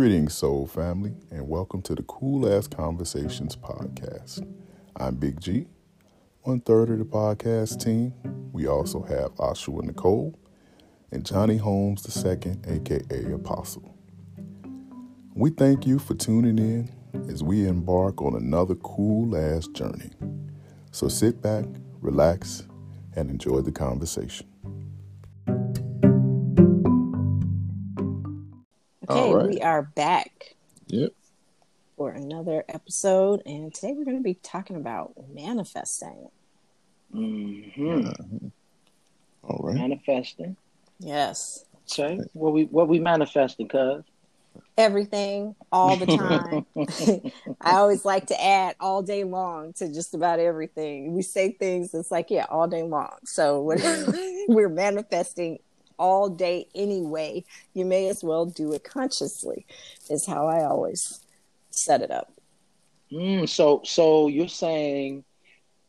Greetings, Soul family, and welcome to the Cool Ass Conversations podcast. I'm Big G, one third of the podcast team. We also have Oshua Nicole and Johnny Holmes II, aka Apostle. We thank you for tuning in as we embark on another cool ass journey. So sit back, relax, and enjoy the conversation. Okay, right. we are back Yep. for another episode, and today we're going to be talking about manifesting. hmm All right. Manifesting. Yes, Okay. What we what we manifesting, cuz. everything, all the time. I always like to add all day long to just about everything. We say things that's like, yeah, all day long. So we're, we're manifesting all day anyway. You may as well do it consciously, is how I always set it up. Mm, so so you're saying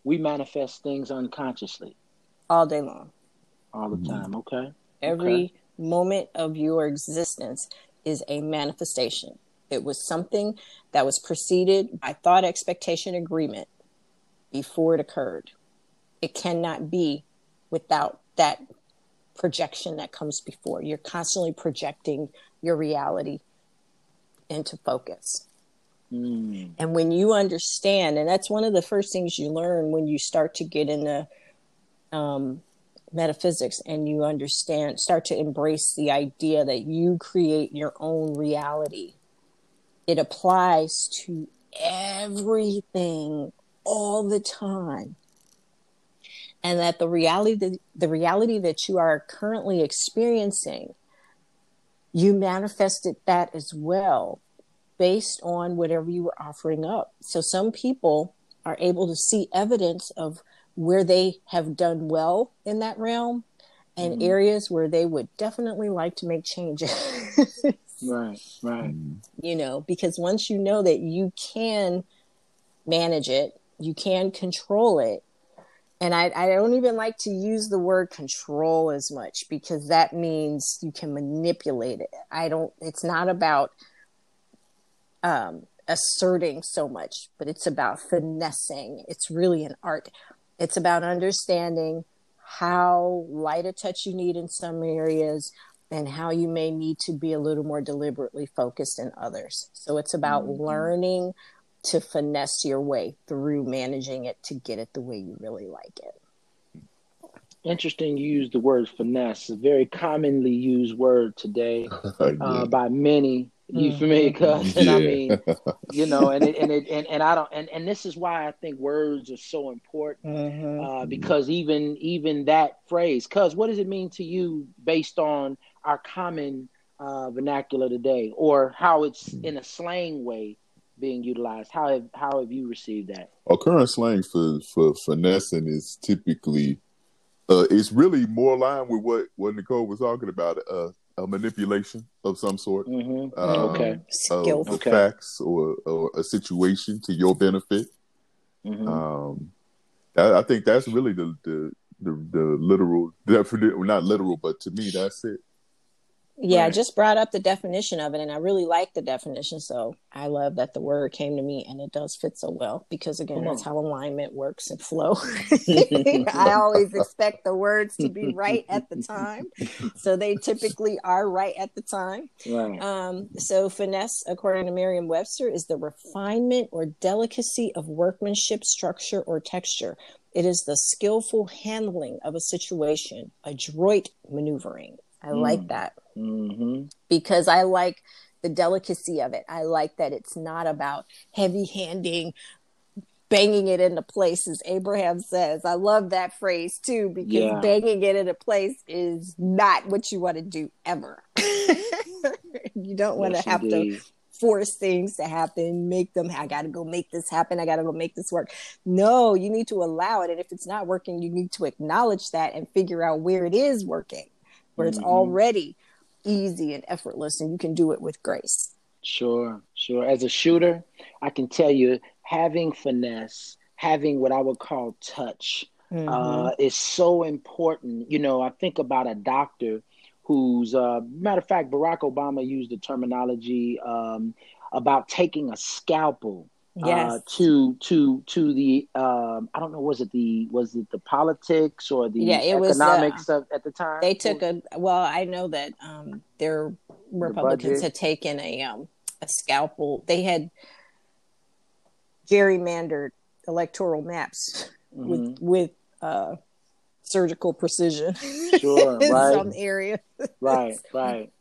we manifest things unconsciously All day long. all the Mhm. time, okay? Every moment of your existence is a manifestation. It was something that was preceded by thought, expectation, agreement before it occurred. It cannot be without that projection that comes before. You're constantly projecting your reality into focus. Mm. And when you understand, and that's one of the first things you learn when you start to get into um, metaphysics and you understand, start to embrace the idea that you create your own reality. It applies to everything all the time. And that the reality, the reality that you are currently experiencing, you manifested that as well based on whatever you were offering up. So some people are able to see evidence of where they have done well in that realm and Mhm. areas where they would definitely like to make changes. Right, right. Mm, you know, because once you know that you can manage it, you can control it. And I, I don't even like to use the word control as much because that means you can manipulate it. I don't, it's not about um, asserting so much, but it's about finessing. It's really an art. It's about understanding how light a touch you need in some areas and how you may need to be a little more deliberately focused in others. So it's about Mhm. learning to finesse your way through managing it to get it the way you really like it. Interesting you use the word finesse, a very commonly used word today uh, by many. You Mhm. familiar, cuz? And I mean, you know, and it, and it, and, and I don't and, and this is why I think words are so important. uh, because even even that phrase, cuz what does it mean to you based on our common uh, vernacular today, or how it's in a slang way being utilized? How have how have you received that? Our current slang for for finessing is typically uh it's really more aligned with what what Nicole was talking about uh a manipulation of some sort hmm uh, Okay. of Skillful. the Okay. facts or, or a situation to your benefit hmm um I, I think that's really the the the, the literal definition not literal but to me that's it Yeah, I just brought up the definition of it, and I really like the definition. So I love that the word came to me, and it does fit so well because, again, that's how alignment works and flow. I always expect the words to be right at the time, so they typically are right at the time. Right. Um, so finesse, according to Merriam-Webster, is the refinement or delicacy of workmanship, structure, or texture. It is the skillful handling of a situation, adroit maneuvering. I like Mm. that hmm because I like the delicacy of it. I like that it's not about heavy handing, banging it into place, as Abraham says. I love that phrase too because Yeah. banging it into place is not what you want to do ever. you don't want Yes, to have to force things to happen, make them, I got to go make this happen. I got to go make this work. No, you need to allow it. And if it's not working, you need to acknowledge that and figure out where it is working, where it's Mhm. already easy and effortless and you can do it with grace. Sure, sure. As a shooter, I can tell you having finesse, having what I would call touch, Mhm. uh, is so important. You know, I think about a doctor who's uh, matter of fact, Barack Obama used the terminology um, about taking a scalpel yes. uh, to to to the um, I don't know was it the was it the politics or the yeah, it economics was, uh, of, at the time they took a well I know that um, their Republicans the had taken a um, a scalpel they had gerrymandered electoral maps mm-hmm. with with uh, surgical precision sure, in right. some areas right right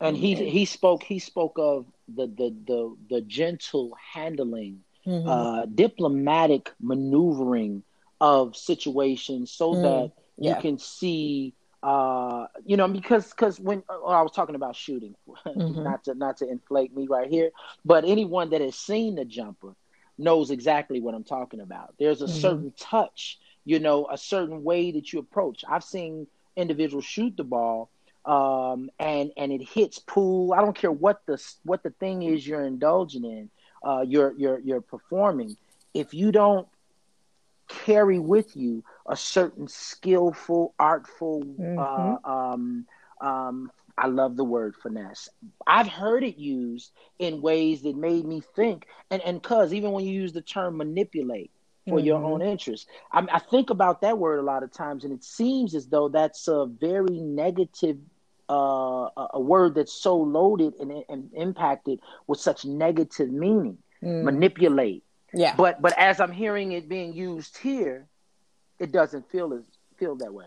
and he he spoke he spoke of the the the, the gentle handling, mm-hmm. uh, diplomatic maneuvering of situations so mm, that yeah. you can see uh, you know because because when oh, I was talking about shooting mm-hmm. not to not to inflate me right here but anyone that has seen the jumper knows exactly what I'm talking about there's a mm-hmm. certain touch you know a certain way that you approach I've seen individuals shoot the ball um, and and it hits pool. I don't care what the what the thing is you're indulging in, uh, you're you're you're performing. If you don't carry with you a certain skillful, artful, mm-hmm. uh, um, um, I love the word finesse. I've heard it used in ways that made me think, and and cause even when you use the term manipulate for mm-hmm. your own interest, I, I, think about that word a lot of times, and it seems as though that's a very negative uh, a word that's so loaded and, and, impacted with such negative meaning. Mm. Manipulate. Yeah. But but as I'm hearing it being used here, it doesn't feel as feel that way.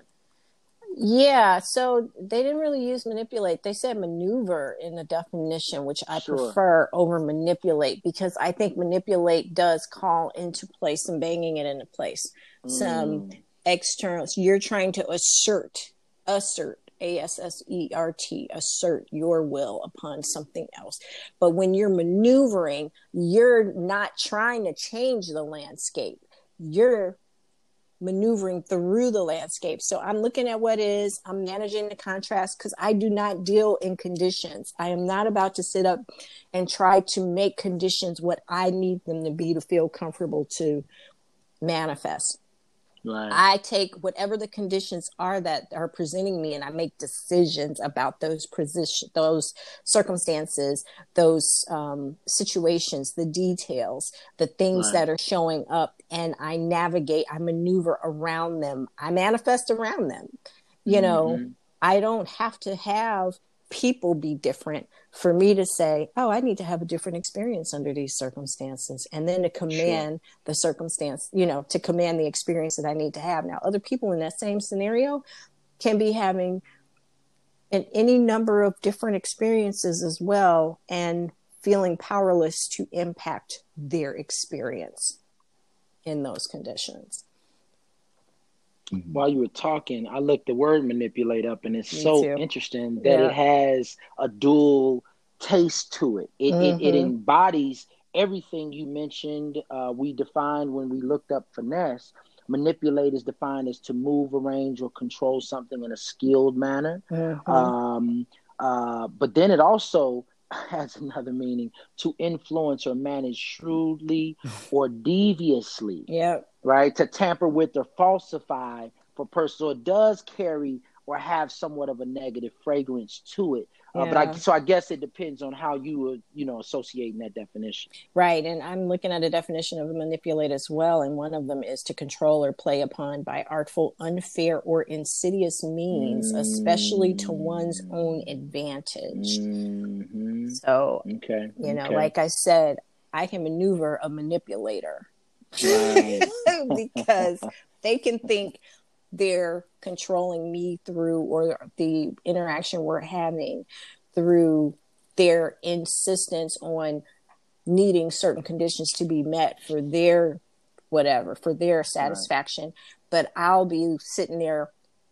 Yeah, so they didn't really use manipulate. They said maneuver in the definition, which I sure. prefer over manipulate because I think manipulate does call into place and banging it into place. Mm. Some externals. You're trying to assert, assert a S S E R T, assert your will upon something else. But when you're maneuvering, you're not trying to change the landscape. You're maneuvering through the landscape. So I'm looking at what is, I'm managing the contrast because I do not deal in conditions. I am not about to sit up and try to make conditions what I need them to be to feel comfortable to manifest. Right. I take whatever the conditions are that are presenting me, and I make decisions about those position, those circumstances, those um, situations, the details, the things right. that are showing up, and I navigate, I maneuver around them, I manifest around them. You mm-hmm. know, I don't have to have people be different for me to say, oh, I need to have a different experience under these circumstances. And then to command sure. the circumstance, you know, to command the experience that I need to have. Now, other people in that same scenario can be having an, any number of different experiences as well and feeling powerless to impact their experience in those conditions. Mm-hmm. While you were talking, I looked the word manipulate up, and it's Me so too. interesting that yeah. it has a dual taste to it. It, mm-hmm. it, it mm-hmm. embodies everything you mentioned. Uh, we defined when we looked up finesse. Manipulate is defined as to move, arrange, or control something in a skilled manner. Mm-hmm. Um, uh, but then it also has another meaning to influence or manage shrewdly or deviously. Yeah right? To tamper with or falsify for personal does carry or have somewhat of a negative fragrance to it. Uh, But I, so I guess it depends on how you would, you know, associating that definition. Right. And I'm looking at a definition of manipulate as well. And one of them is to control or play upon by artful, unfair, or insidious means, mm. especially to one's own advantage. Mm-hmm. So, okay. you know, okay. like I said, I can maneuver a manipulator because they can think they're controlling me through or the interaction we're having through their insistence on needing certain conditions to be met for their whatever for their satisfaction right. but i'll be sitting there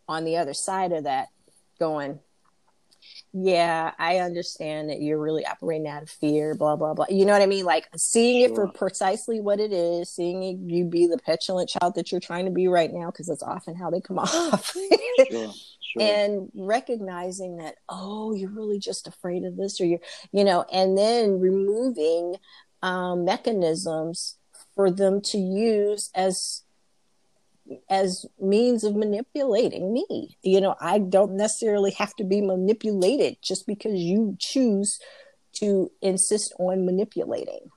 on the other side of that going yeah, I understand that you're really operating out of fear, blah, blah, blah. You know what I mean? Like seeing sure. it for precisely what it is, seeing you be the petulant child that you're trying to be right now, because that's often how they come off. sure. Sure. And recognizing that, oh, you're really just afraid of this, or you're, you know, and then removing um, mechanisms for them to use as as means of manipulating me. You know, I don't necessarily have to be manipulated just because you choose to insist on manipulating.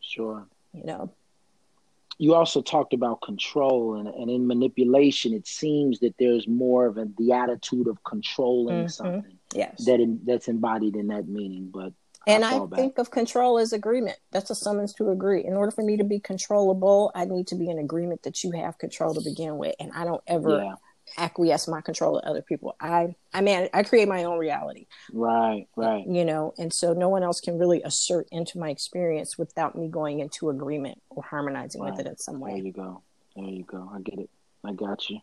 Sure. You know. You also talked about control and, and in manipulation it seems that there's more of a, the attitude of controlling mm-hmm. something. Yes. That in, that's embodied in that meaning. But and I, I think of control as agreement. That's a summons to agree. In order for me to be controllable, I need to be in agreement that you have control to begin with, and I don't ever yeah. acquiesce my control to other people. I I mean I create my own reality. Right, right. You know, and so no one else can really assert into my experience without me going into agreement or harmonizing right. with it in some way. There you go. There you go. I get it. I got you.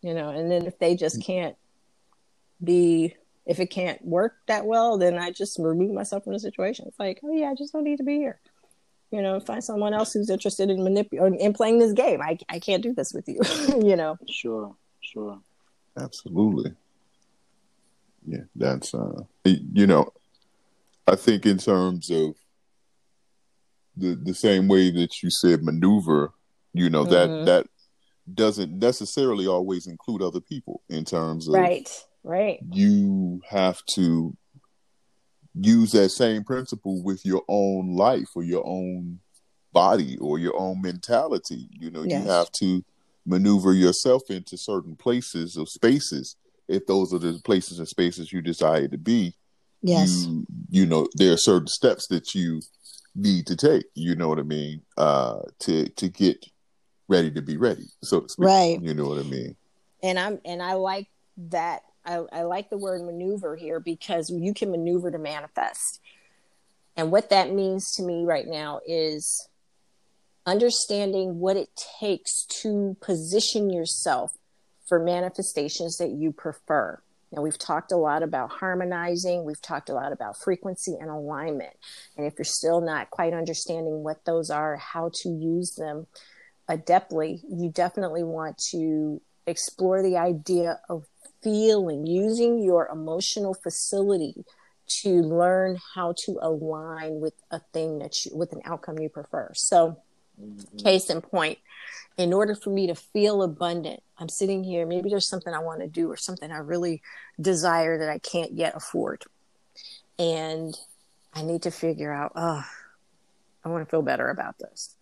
You know, and then if they just mm. can't be if it can't work that well, then I just remove myself from the situation. It's like, oh yeah, I just don't need to be here. You know, find someone else who's interested in manipulating in playing this game. I I can't do this with you. you know. Sure, sure. Absolutely. Yeah, that's uh, you know, I think in terms of the the same way that you said maneuver, you know that mm-hmm. that doesn't necessarily always include other people in terms of right Right. You have to use that same principle with your own life or your own body or your own mentality. You know, yes. you have to maneuver yourself into certain places or spaces if those are the places and spaces you desire to be. Yes. You, you know, there are certain steps that you need to take, you know what I mean, uh, to to get ready to be ready, so to speak. Right. You know what I mean? And I'm and I like that I, I like the word maneuver here because you can maneuver to manifest. And what that means to me right now is understanding what it takes to position yourself for manifestations that you prefer. Now, we've talked a lot about harmonizing, we've talked a lot about frequency and alignment. And if you're still not quite understanding what those are, how to use them adeptly, you definitely want to explore the idea of feeling, using your emotional facility to learn how to align with a thing that you, with an outcome you prefer. So, mm-hmm. case in point, in order for me to feel abundant, I'm sitting here, maybe there's something I want to do or something I really desire that I can't yet afford. And I need to figure out, oh, I want to feel better about this.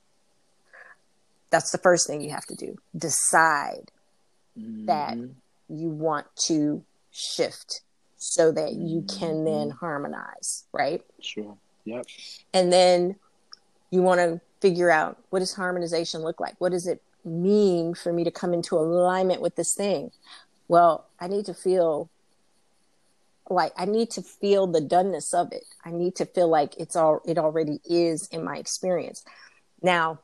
That's the first thing you have to do. Decide mm-hmm. that you want to shift so that you can then mm-hmm. harmonize, right? Sure. Yep. And then you want to figure out what does harmonization look like? What does it mean for me to come into alignment with this thing? Well, I need to feel like I need to feel the doneness of it. I need to feel like it's all it already is in my experience. Now,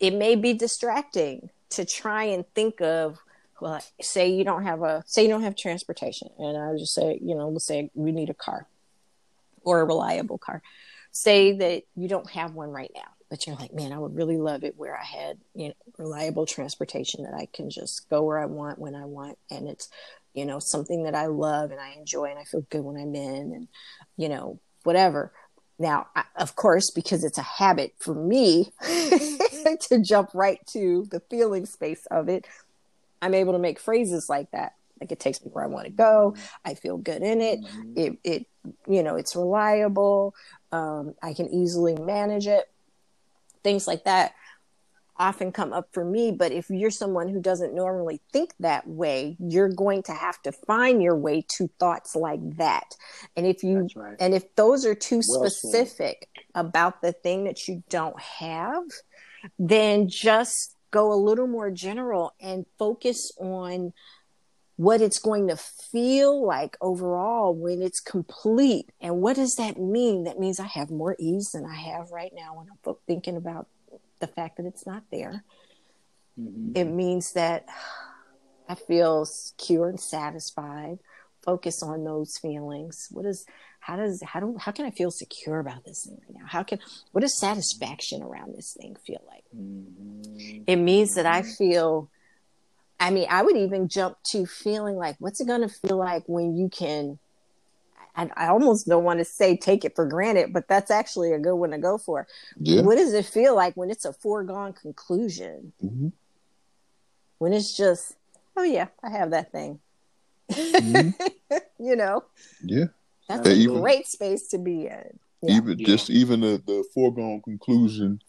it may be distracting to try and think of well, say you don't have a say you don't have transportation, and I just say you know let's say we need a car or a reliable car. Say that you don't have one right now, but you're like, man, I would really love it where I had you know reliable transportation that I can just go where I want when I want, and it's you know something that I love and I enjoy and I feel good when I'm in, and you know whatever. Now, I, of course, because it's a habit for me to jump right to the feeling space of it, I'm able to make phrases like that. Like it takes me where I want to go. I feel good in it. Mm-hmm. It, it, you know, it's reliable. Um, I can easily manage it. Things like that often come up for me. But if you're someone who doesn't normally think that way, you're going to have to find your way to thoughts like that. And if you, right. and if those are too well specific about the thing that you don't have, then just go a little more general and focus on what it's going to feel like overall when it's complete. And what does that mean? That means I have more ease than I have right now when I'm thinking about the fact that it's not there. Mm-hmm. It means that I feel secure and satisfied. Focus on those feelings. What is how does how do how can I feel secure about this thing right now? How can what does satisfaction around this thing feel like? Mm-hmm. It means that I feel I mean, I would even jump to feeling like what's it gonna feel like when you can I, I almost don't want to say take it for granted, but that's actually a good one to go for. Yeah. What does it feel like when it's a foregone conclusion? Mm-hmm. when it's just, oh yeah, I have that thing. Mm-hmm. you know? Yeah. That's a even, great space to be in. Yeah. Even yeah. just even the, the foregone conclusion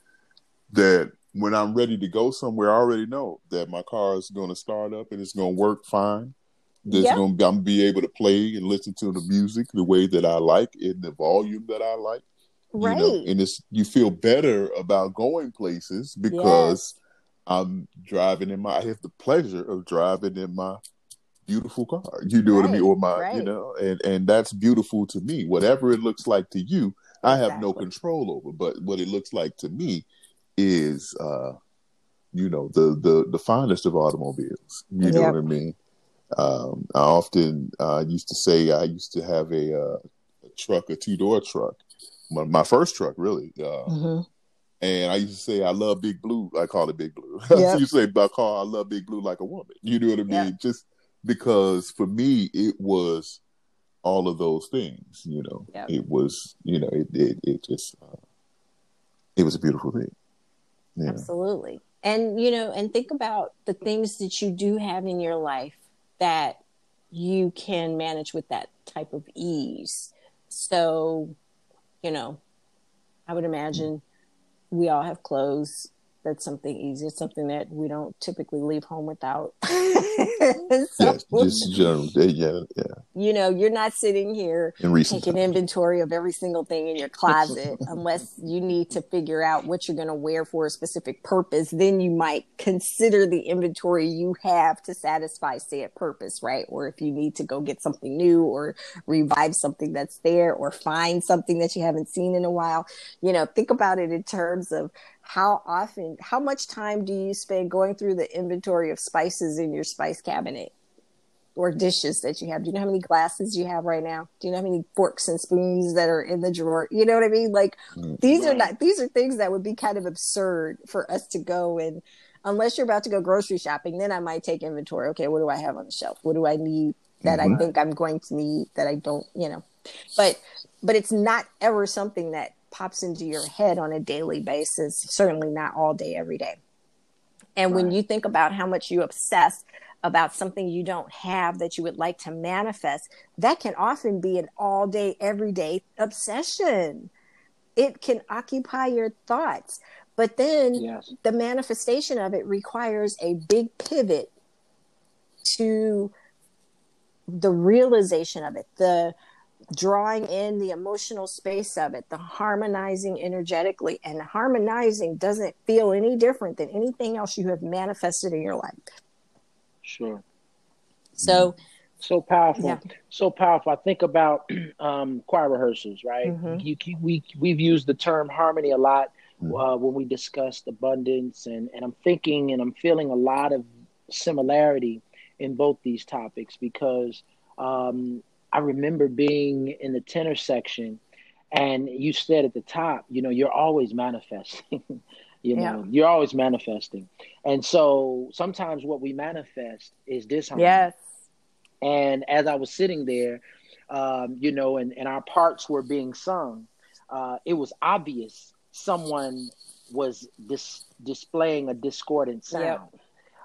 that when I'm ready to go somewhere, I already know that my car is going to start up and it's going to work fine. There's yep. going to, I'm be able to play and listen to the music the way that I like in the volume that I like. Right. You know, and it's you feel better about going places because yes. I'm driving in my I have the pleasure of driving in my beautiful car. You know right. what I mean? Or my right. you know, and and that's beautiful to me. Whatever it looks like to you. I have no control over. But what it looks like to me is uh you know the the the finest of automobiles. You yep. know what I mean? Um, I often uh, used to say I used to have a, uh, a truck, a two door truck, my, my, first truck really. Uh, mm-hmm. And I used to say I love Big Blue. I call it Big Blue. Yep. you say I call I love Big Blue like a woman. You know what I mean? Yep. Just because for me it was all of those things. You know, it was you know it it, it just uh, it was a beautiful thing. Yeah. Absolutely. And you know, and think about the things that you do have in your life that you can manage with that type of ease. So, you know, I would imagine we all have clothes that's something easy. It's something that we don't typically leave home without. so, yes, just general, yeah, yeah. You know, you're not sitting here taking inventory of every single thing in your closet unless you need to figure out what you're going to wear for a specific purpose. Then you might consider the inventory you have to satisfy said purpose, right? Or if you need to go get something new or revive something that's there or find something that you haven't seen in a while. You know, think about it in terms of how often how much time do you spend going through the inventory of spices in your spice cabinet or dishes that you have? Do you know how many glasses you have right now? Do you know how many forks and spoons that are in the drawer? You know what i mean? Like mm, these are not these are things that would be kind of absurd for us to go and unless you're about to go grocery shopping then i might take inventory. Okay what do i have on the shelf? What do i need that mm-hmm. i think i'm going to need that i don't you know? But but it's not ever something that pops into your head on a daily basis, certainly not all day, every day. And right. when you think about how much you obsess about something you don't have that you would like to manifest, that can often be an all day, everyday obsession. It can occupy your thoughts. But then yes. the manifestation of it requires a big pivot to the realization of it, the drawing in the emotional space of it, the harmonizing energetically. And harmonizing doesn't feel any different than anything else you have manifested in your life. Sure. So, so powerful, yeah. so powerful. I think about um, choir rehearsals, right? Mm-hmm. You, we we've used the term harmony a lot mm-hmm. uh, when we discussed abundance, and and I'm thinking and I'm feeling a lot of similarity in both these topics because um, I remember being in the tenor section, and you said at the top, you know, you're always manifesting. you know, yeah. you're always manifesting, and so sometimes what we manifest is disharmony. Yes. And as I was sitting there, um, you know, and, and our parts were being sung, uh, it was obvious someone was dis- displaying a discordant sound. Yep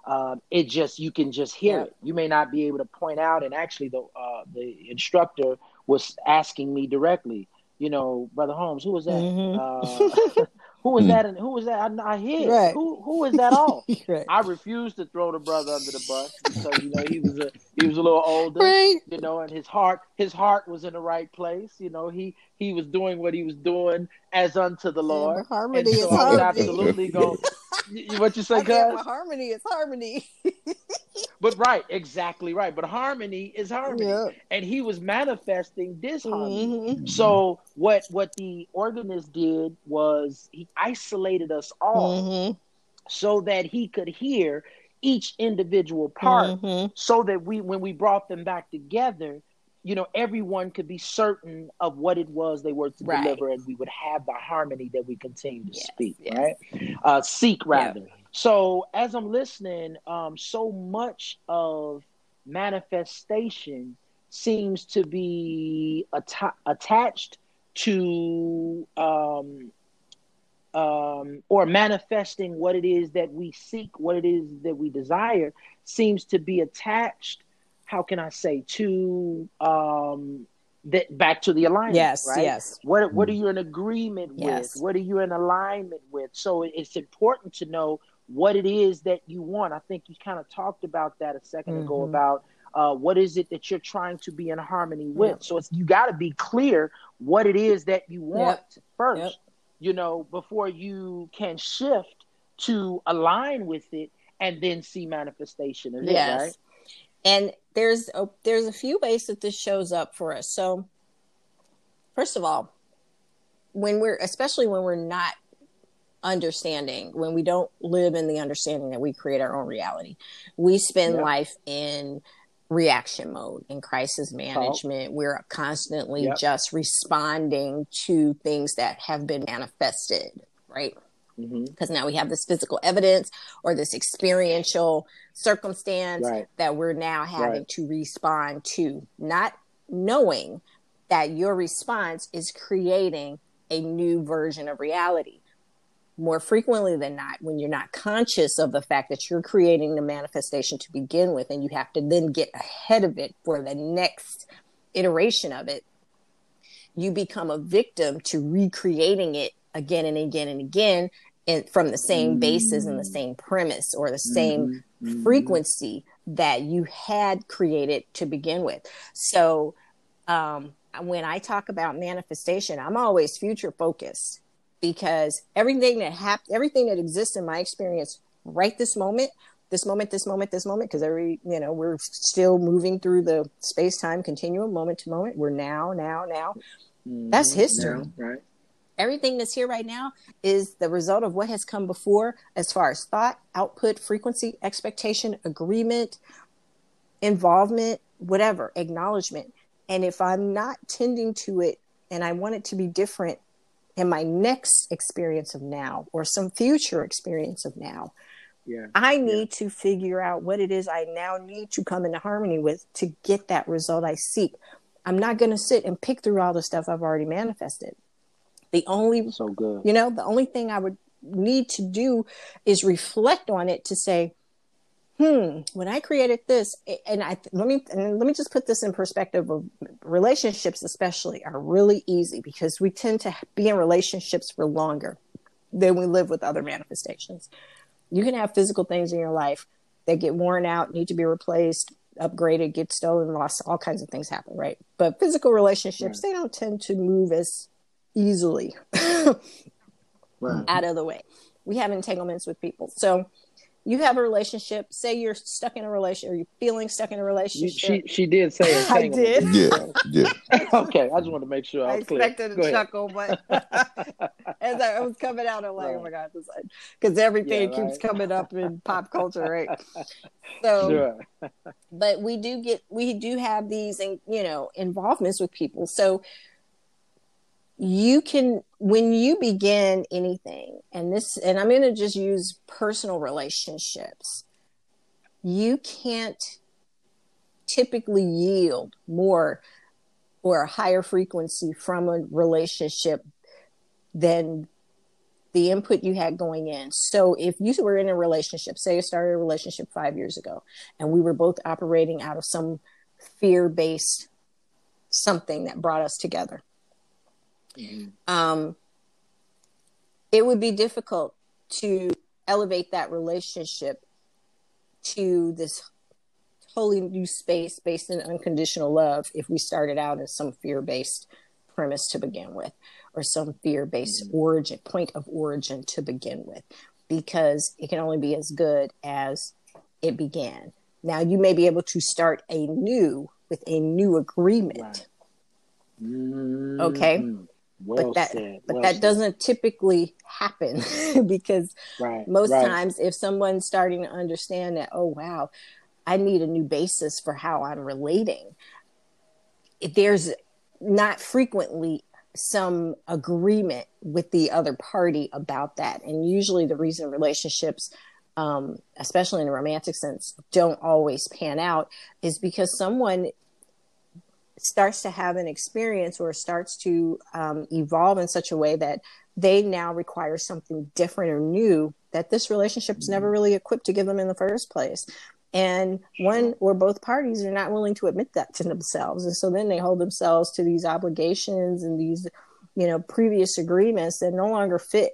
uh, it just you can just hear yeah. it. You may not be able to point out. And actually, the uh, the instructor was asking me directly. You know, brother Holmes, who was that? Mm-hmm. Uh, who was hmm. that? And who was that? I, I hit. Right. Who who is that all? right. I refused to throw the brother under the bus because you know he was a he was a little older. Right. You know, and his heart his heart was in the right place. You know, he he was doing what he was doing as unto the Lord. Yeah, harmony so is would absolutely go. what you say, guys? Harmony is harmony. but right, exactly right. But harmony is harmony, yeah. and he was manifesting disharmony. Mm-hmm. So what what the organist did was he isolated us all, mm-hmm. so that he could hear each individual part, mm-hmm. so that we when we brought them back together, you know, everyone could be certain of what it was they were to right. deliver, and we would have the harmony that we continue to yes, speak, yes. right? Uh, seek rather. Yeah. So as I'm listening, um, so much of manifestation seems to be attached to um, um, or manifesting what it is that we seek, what it is that we desire, seems to be attached. How can I say to um, that back to the alignment? Yes, right? yes. What what are you in agreement Yes. with? What are you in alignment with? So it's important to know what it is that you want. I think you kind of talked about that a 2nd ago Mhm. about uh, what is it that you're trying to be in harmony with. Yep. So it's you got to be clear what it is that you want first, Yep. you know, before you can shift to align with it and then see manifestation of Yes. it, right? And there's a, there's a few ways that this shows up for us. So, first of all, when we're especially when we're not understanding, when we don't live in the understanding that we create our own reality, we spend Yep. life in reaction mode in crisis management. We're constantly Yep. just responding to things that have been manifested, right? Mm-hmm. because now we have this physical evidence or this experiential circumstance Right. that we're now having Right. to respond to, not knowing that your response is creating a new version of reality. More frequently than not, when you're not conscious of the fact that you're creating the manifestation to begin with, and you have to then get ahead of it for the next iteration of it, you become a victim to recreating it again and again and again and from the same basis and the same premise or the same Mhm. frequency that you had created to begin with. So, um, when I talk about manifestation, I'm always future focused because everything that hap- everything that exists in my experience right this moment, this moment, this moment, this moment, because every you know we're still moving through the space time continuum, moment to moment. We're now, now, now. That's Mhm. history. Yeah, right. Everything that's here right now is the result of what has come before as far as thought, output, frequency, expectation, agreement, involvement, whatever, acknowledgement. And if I'm not tending to it and I want it to be different in my next experience of now or some future experience of now, Yeah. I need to figure out what it is I now need to come into harmony with to get that result I seek. I'm not going to sit and pick through all the stuff I've already manifested. The only So good. you know, the only thing I would need to do is reflect on it to say, hmm, when I created this, and I let me and let me just put this in perspective of relationships, especially, are really easy because we tend to be in relationships for longer than we live with other manifestations. You can have physical things in your life that get worn out, need to be replaced, upgraded, get stolen, lost, all kinds of things happen, right? But physical relationships, they don't tend to move as easily Right. out of the way. We have entanglements with people. So you have a relationship, say you're stuck in a relationship or you're feeling stuck in a relationship. she she did say it. I did. Yeah, yeah. okay, I just want to make sure I I was clear. expected Go a ahead. chuckle, but as I was coming out, I'm like, oh my Right. God, because everything Yeah, keeps right. coming up in pop culture, right? So, Sure. but we do get, we do have these, in- you know, involvements with people. So you can, when you begin anything, and this, and I'm going to just use personal relationships, you can't typically yield more or a higher frequency from a relationship than the input you had going in. So if you were in a relationship, say you started a relationship five years ago, and we were both operating out of some fear based something that brought us together, Mhm. um, it would be difficult to elevate that relationship to this totally new space based in unconditional love if we started out as some fear based premise to begin with or some fear based origin point of origin to begin with because it can only be as good as it began now you may be able to start a new with a new agreement Right. Okay. Well but that said. but well that said. doesn't typically happen because right. most right. times if someone's starting to understand that oh wow i need a new basis for how i'm relating there's not frequently some agreement with the other party about that and usually the reason relationships um, especially in a romantic sense don't always pan out is because someone starts to have an experience or starts to um, evolve in such a way that they now require something different or new that this relationship's mm-hmm. never really equipped to give them in the first place. And one or both parties are not willing to admit that to themselves. And so then they hold themselves to these obligations and these you know previous agreements that no longer fit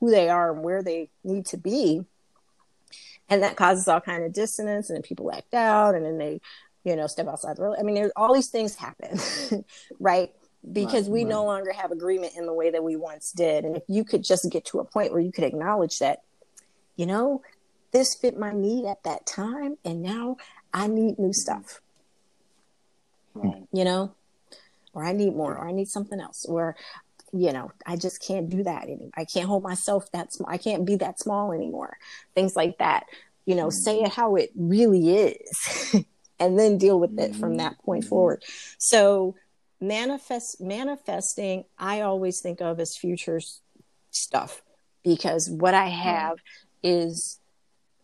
who they are and where they need to be. And that causes all kind of dissonance and then people act out and then they you know step outside the road i mean there's all these things happen right? Because right, we right. no longer have agreement in the way that we once did. And if you could just get to a point where you could acknowledge that you know this fit my need at that time and now i need new stuff. Right. you know? Or i need more or i need something else or you know i just can't do that anymore i can't hold myself that small i can't be that small anymore. Things like that. You know mm-hmm. say it how it really is and then deal with it from that point mm-hmm. forward so manifest manifesting i always think of as future stuff because what i have is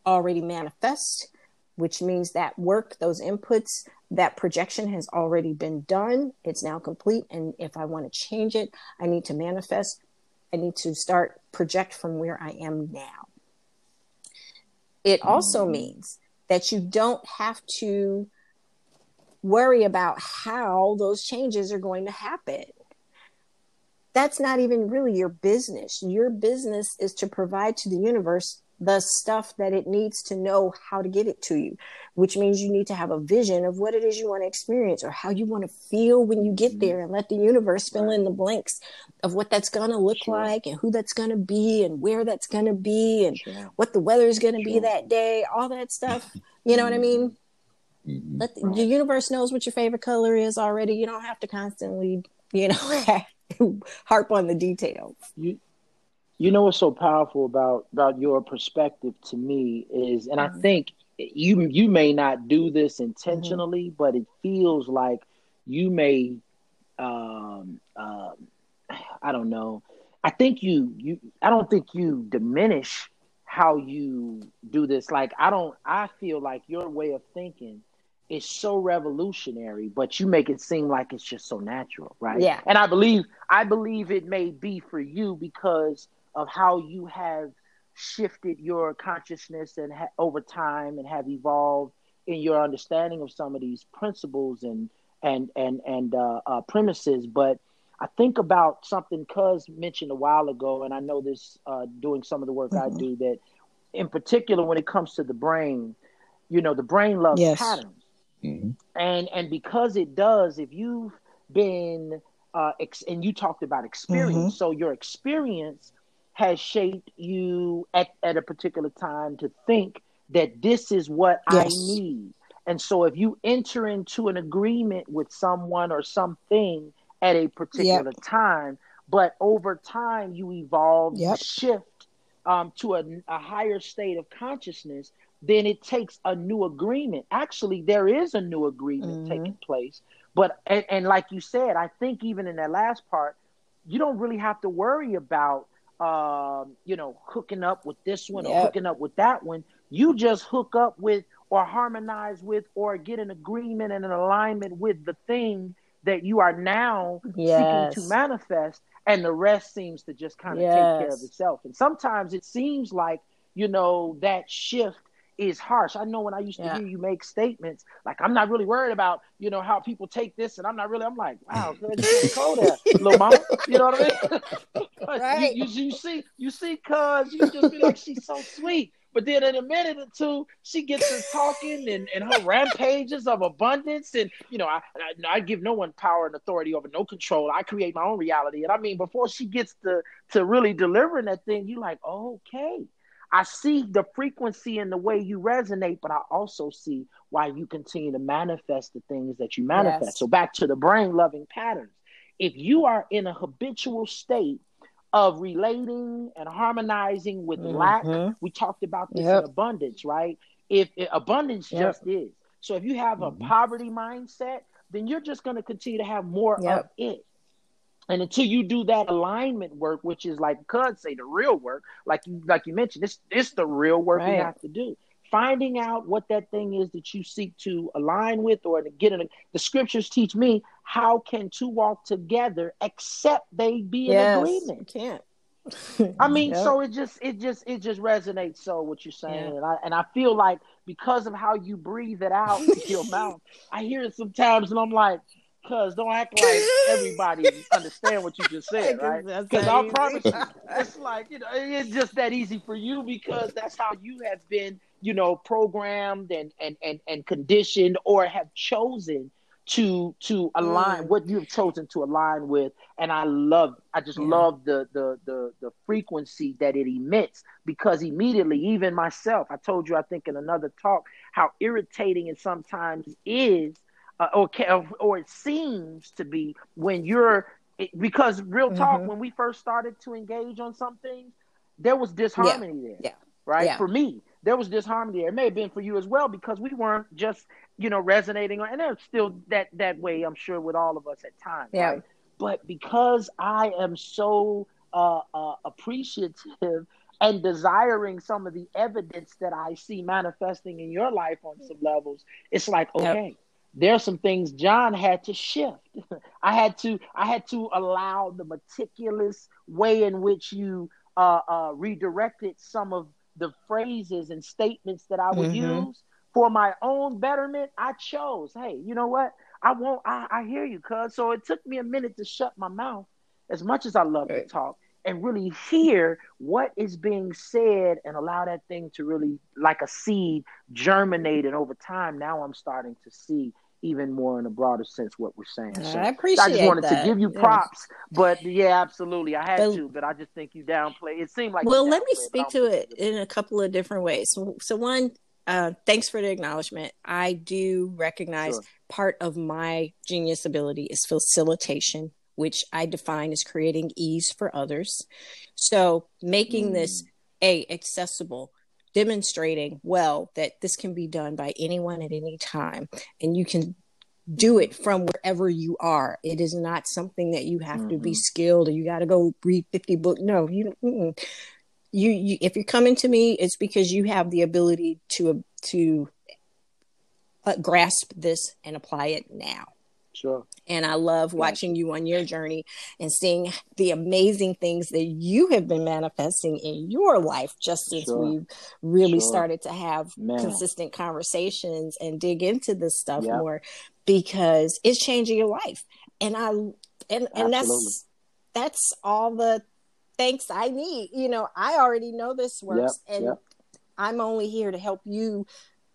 already manifest, which means that work, those inputs, that projection has already been done. It's now complete. And if I want to change it, I need to manifest. I need to start project from where I am now. It also mm-hmm. means that you don't have to worry about how those changes are going to happen. That's not even really your business. Your business is to provide to the universe the stuff that it needs to know how to give it to you, which means you need to have a vision of what it is you want to experience or how you want to feel when you get mm-hmm. there and let the universe fill in the blanks of what that's going to look sure. like and who that's going to be and where that's going to be and sure. what the weather is going to sure. be that day, all that stuff. You know what I mean? Mm-hmm. Let the, the universe knows what your favorite color is already. You don't have to constantly, you know, harp on the details. You you know what's so powerful about about your perspective to me is and mm-hmm. i think you you may not do this intentionally mm-hmm. but it feels like you may um, um i don't know i think you you i don't think you diminish how you do this like i don't i feel like your way of thinking is so revolutionary but you make it seem like it's just so natural right yeah and i believe i believe it may be for you because of how you have shifted your consciousness and ha- over time and have evolved in your understanding of some of these principles and and and and uh, uh, premises. But I think about something Cuz mentioned a while ago, and I know this uh, doing some of the work mm-hmm. I do that, in particular when it comes to the brain, you know, the brain loves yes. patterns, mm-hmm. and and because it does, if you've been uh, ex- and you talked about experience, mm-hmm. so your experience has shaped you at, at a particular time to think that this is what yes. I need. And so if you enter into an agreement with someone or something at a particular yep. time, but over time you evolve, yep. shift um, to a, a higher state of consciousness, then it takes a new agreement. Actually, there is a new agreement mm-hmm. taking place. But and, and like you said, I think even in that last part, you don't really have to worry about um, you know, hooking up with this one yep. or hooking up with that one. You just hook up with or harmonize with or get an agreement and an alignment with the thing that you are now yes. seeking to manifest, and the rest seems to just kind of yes. take care of itself. And sometimes it seems like, you know, that shift is harsh. I know when I used to yeah. hear you make statements like, "I'm not really worried about you know how people take this," and I'm not really. I'm like, "Wow, cold there, little mama." You know what I mean? right. you, you, you, see, you see, cuz you just be like, "She's so sweet," but then in a minute or two, she gets to talking and, and her rampages of abundance, and you know, I, I I give no one power and authority over no control. I create my own reality, and I mean, before she gets to to really delivering that thing, you're like, okay I see the frequency and the way you resonate, but I also see why you continue to manifest the things that you manifest. Yes. So back to the brain loving patterns. If you are in a habitual state of relating and harmonizing with mm-hmm. lack, we talked about this yep. in abundance, right? If, if abundance yep. just is. So if you have a mm-hmm. poverty mindset, then you're just going to continue to have more yep. of it. And until you do that alignment work, which is like Cuz say the real work, like you like you mentioned, it's it's the real work right. you have to do. finding out what that thing is that you seek to align with or to get in a, the scriptures teach me how can two walk together except they be yes, in agreement can't I mean, yep. so it just it just it just resonates so what you're saying, yeah. and I and I feel like because of how you breathe it out in your mouth, I hear it sometimes, and I'm like, "Cuz don't act like everybody understand what you just said, right?" Because I promise you, it's like you know, it's just that easy for you because that's how you have been, you know, programmed and and and and conditioned or have chosen to to align mm. what you've chosen to align with and i love i just yeah. love the, the the the frequency that it emits because immediately even myself i told you i think in another talk how irritating it sometimes is uh, or or it seems to be when you're because real talk mm-hmm. when we first started to engage on some things there was disharmony yeah. there yeah. right yeah. for me there was disharmony there. It may have been for you as well because we weren't just you know, resonating, and it's still that that way. I'm sure with all of us at times. Yeah. Right? But because I am so uh, uh, appreciative and desiring some of the evidence that I see manifesting in your life on some levels, it's like okay. Yep. There's some things John had to shift. I had to I had to allow the meticulous way in which you uh, uh, redirected some of the phrases and statements that I would mm-hmm. use for my own betterment, I chose, hey, you know what? I won't, I, I hear you, cuz. So it took me a minute to shut my mouth as much as I love right. to talk and really hear what is being said and allow that thing to really, like a seed, germinate. And over time, now I'm starting to see even more in a broader sense what we're saying. So I appreciate I just wanted that. to give you props, but yeah, absolutely, I had but, to. But I just think you downplay. It seemed like well, let me speak to it in a couple of different ways. So, so one, uh, thanks for the acknowledgement. I do recognize sure. part of my genius ability is facilitation, which I define as creating ease for others. So making mm. this a accessible, demonstrating well that this can be done by anyone at any time, and you can do it from wherever you are. It is not something that you have mm-hmm. to be skilled or you got to go read 50 books. No, you you, you if you're coming to me it's because you have the ability to to uh, grasp this and apply it now sure and i love watching you on your journey and seeing the amazing things that you have been manifesting in your life just since sure. we've really sure. started to have Man. consistent conversations and dig into this stuff yep. more because it's changing your life and i and and Absolutely. that's that's all the thanks I need. You know, I already know this works yep, and yep. I'm only here to help you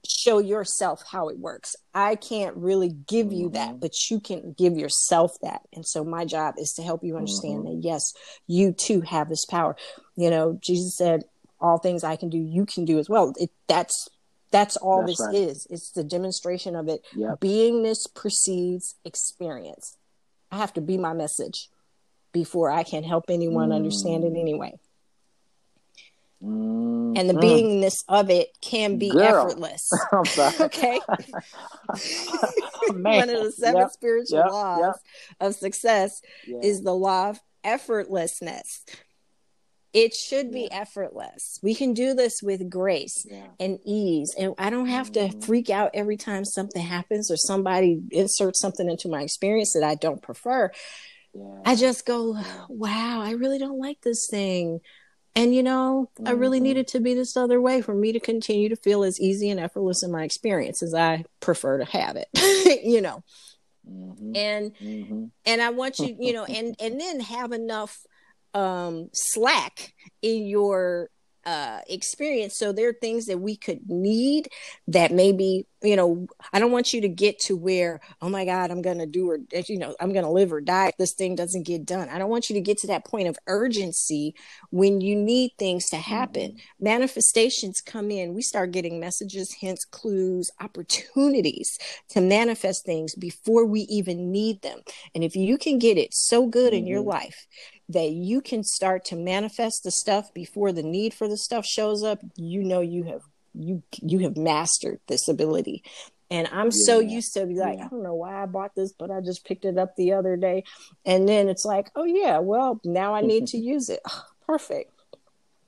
show yourself how it works. I can't really give you mm-hmm. that, but you can give yourself that. And so my job is to help you understand mm-hmm. that yes, you too have this power. You know, Jesus said, all things I can do, you can do as well. It, that's that's all that's this right. is. It's the demonstration of it. Yep. Beingness precedes experience. I have to be my message before I can help anyone mm. understand it mm. anyway. Mm. And the beingness of it can be Girl. effortless. okay. One of the seven yep. spiritual yep. laws yep. of success is the law of effortlessness. It should be effortless. We can do this with grace and ease. And I don't have mm-hmm. to freak out every time something happens or somebody inserts something into my experience that I don't prefer. I just go, wow, I really don't like this thing. And you know, mm-hmm. I really mm-hmm. needed to be this other way for me to continue to feel as easy and effortless in my experience as I prefer to have it. you know. Mm-hmm. And mm-hmm. and I want you, you know, and and then have enough um slack in your uh, experience. So there are things that we could need that maybe, you know, I don't want you to get to where, oh my God, I'm going to do or, you know, I'm going to live or die if this thing doesn't get done. I don't want you to get to that point of urgency when you need things to happen. Mm-hmm. Manifestations come in, we start getting messages, hints, clues, opportunities to manifest things before we even need them. And if you can get it so good mm-hmm. in your mm-hmm. life that you can start to manifest the stuff before the need for the stuff shows up you know you have you you have mastered this ability and i'm yeah. so used to be like yeah. i don't know why i bought this but i just picked it up the other day and then it's like oh yeah well now i need to use it oh, perfect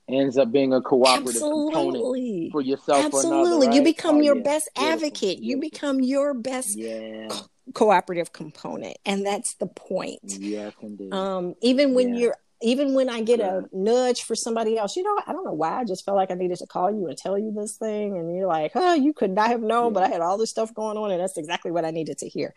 ends up being a cooperative Absolutely. component for yourself. Absolutely, another, right? you become oh, your yeah. best advocate. Beautiful. You become your best yeah. Cooperative component, and that's the point. Yes, indeed. Um, even when yeah. you're even when I get a nudge for somebody else, you know, I don't know why. I just felt like I needed to call you and tell you this thing. And you're like, oh, you could not have known, yeah. but I had all this stuff going on. And that's exactly what I needed to hear.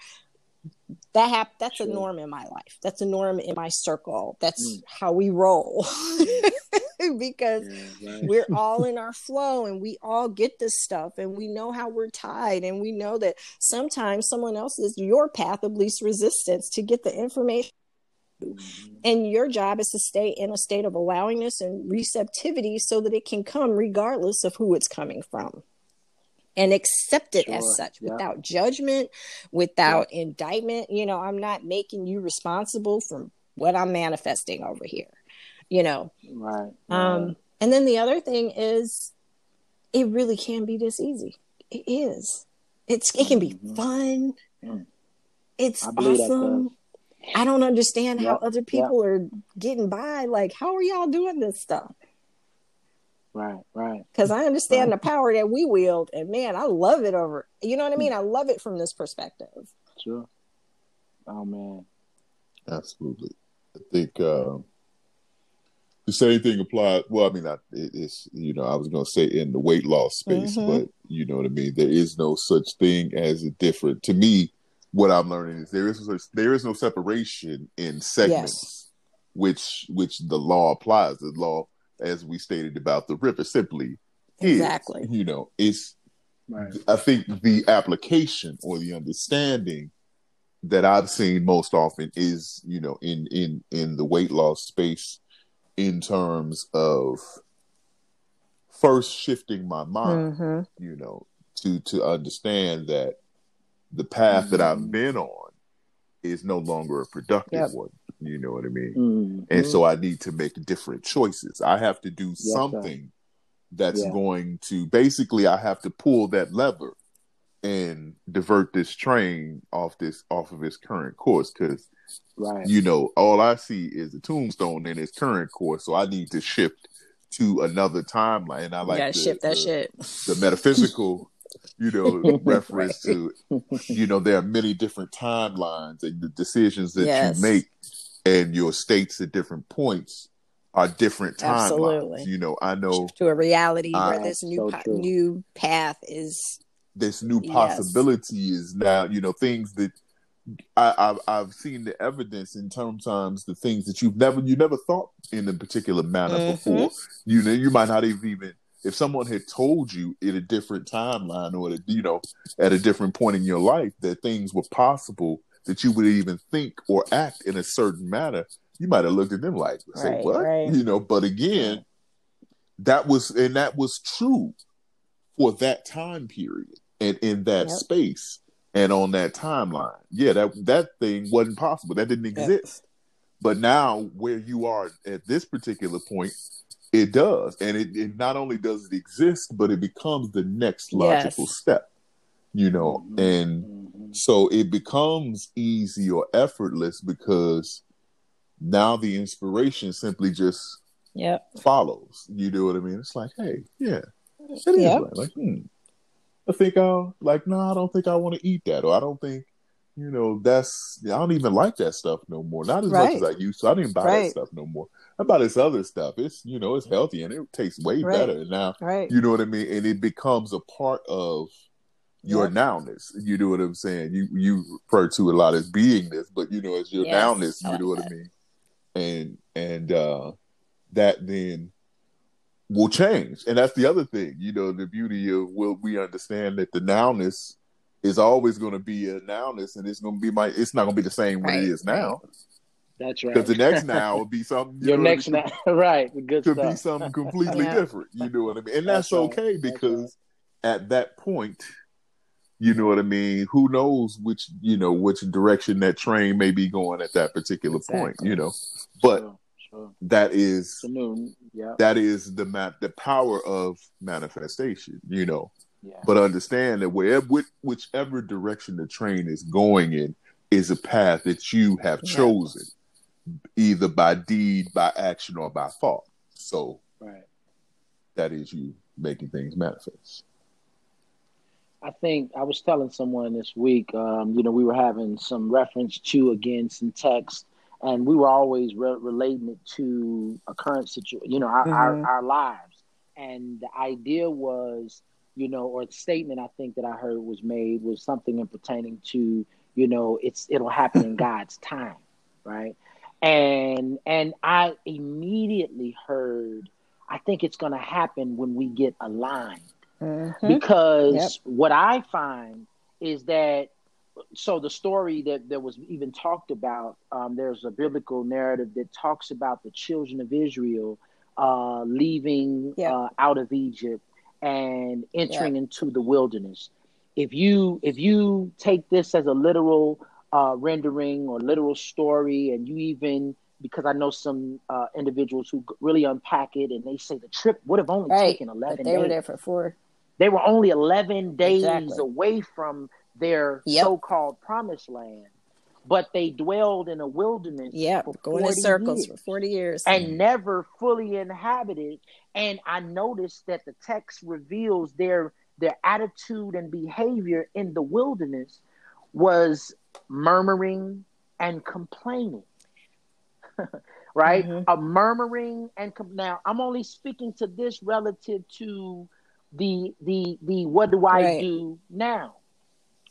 That hap- that's sure. a norm in my life. That's a norm in my circle. That's mm. how we roll. because yeah, right. we're all in our flow and we all get this stuff and we know how we're tied and we know that sometimes someone else is your path of least resistance to get the information Mm-hmm. And your job is to stay in a state of allowingness and receptivity so that it can come regardless of who it's coming from. And accept it sure. as such yeah. without judgment, without yeah. indictment. You know, I'm not making you responsible for what I'm manifesting over here. You know. Right. Um, and then the other thing is it really can be this easy. It is. It's it can be mm-hmm. fun. Mm. It's awesome I don't understand how other people are getting by. Like, how are y'all doing this stuff? Right, right. Because I understand right. the power that we wield, and man, I love it over. You know what I mean? I love it from this perspective. Sure. Oh man. Absolutely. I think uh, the same thing applies. Well, I mean, I, it's you know, I was going to say in the weight loss space, mm-hmm. but you know what I mean. There is no such thing as a different. To me, what I'm learning is there is there is no separation in segments, yes. which which the law applies. The law, as we stated about the river, simply exactly. Is, you know, it's. Right. I think the application or the understanding that I've seen most often is, you know, in in in the weight loss space, in terms of first shifting my mind, mm-hmm. you know, to to understand that the path mm-hmm. that I've mm-hmm. been on is no longer a productive yep. one. You know what I mean? Mm-hmm. And so I need to make different choices. I have to do yes, something sir. that's yeah. going to basically I have to pull that lever and divert this train off this off of its current course because right. you know all I see is a tombstone in its current course. So I need to shift to another timeline. And I like to shift that the, shit. The metaphysical you know, reference right. to, you know, there are many different timelines and the decisions that yes. you make and your states at different points are different timelines. Absolutely. You know, I know to a reality I, where this new so new path is this new possibility yes. is now, you know, things that I, have I've seen the evidence in sometimes the things that you've never you never thought in a particular manner mm-hmm. before. You know, you might not have even if someone had told you in a different timeline or you know at a different point in your life that things were possible that you would even think or act in a certain manner you might have looked at them like say right, what right. you know but again that was and that was true for that time period and in that yep. space and on that timeline yeah that that thing wasn't possible that didn't exist yep. but now where you are at this particular point it does. And it, it not only does it exist, but it becomes the next logical yes. step, you know, mm-hmm. and mm-hmm. so it becomes easy or effortless because now the inspiration simply just yep. follows. You know what I mean? It's like, hey, yeah, it is yep. right. Like, hmm, I think I'll like, no, I don't think I want to eat that, or I don't think you know, that's I don't even like that stuff no more. Not as right. much as I used to. I didn't buy right. that stuff no more. I buy this other stuff. It's you know, it's healthy and it tastes way right. better now. Right. You know what I mean? And it becomes a part of your yep. nowness. You know what I'm saying? You you refer to a lot as beingness, but you know, as your yes, nowness, you know what I mean? And and uh that then will change. And that's the other thing, you know, the beauty of will we understand that the nowness is always going to be a nowness, and it's going to be my. It's not going to be the same right. what it is now. That's right. Because the next now will be something. You Your next now, right? Good could stuff. be something completely yeah. different. You know what I mean? And that's, that's okay right. because right. at that point, you know what I mean. Who knows which you know which direction that train may be going at that particular exactly. point. You know, but sure. Sure. that is that is the map the power of manifestation. You know, but understand that wherever, whichever direction the train is going in is a path that you have chosen, either by deed, by action, or by thought. So, right. that is you making things manifest. I think I was telling someone this week, um, you know, we were having some reference to again some text, and we were always re- relating it to a current situation, you know, our, mm-hmm. our, our lives. And the idea was, you know, or the statement I think that I heard was made was something in pertaining to, you know, it's it'll happen in God's time, right? And and I immediately heard, I think it's going to happen when we get aligned Mm-hmm. Because yep. what I find is that so the story that, that was even talked about, um, there's a biblical narrative that talks about the children of Israel uh, leaving yep. uh, out of Egypt and entering yep. into the wilderness. If you if you take this as a literal uh, rendering or literal story, and you even because I know some uh, individuals who really unpack it and they say the trip would have only right. taken eleven. But they days. were there for four. They were only 11 days exactly. away from their yep. so-called promised land, but they dwelled in a wilderness. Yeah, going in circles years, for 40 years and never fully inhabited. And I noticed that the text reveals their their attitude and behavior in the wilderness was murmuring and complaining. right? Mm-hmm. A murmuring and com- now I'm only speaking to this relative to the the the what do I right. do now?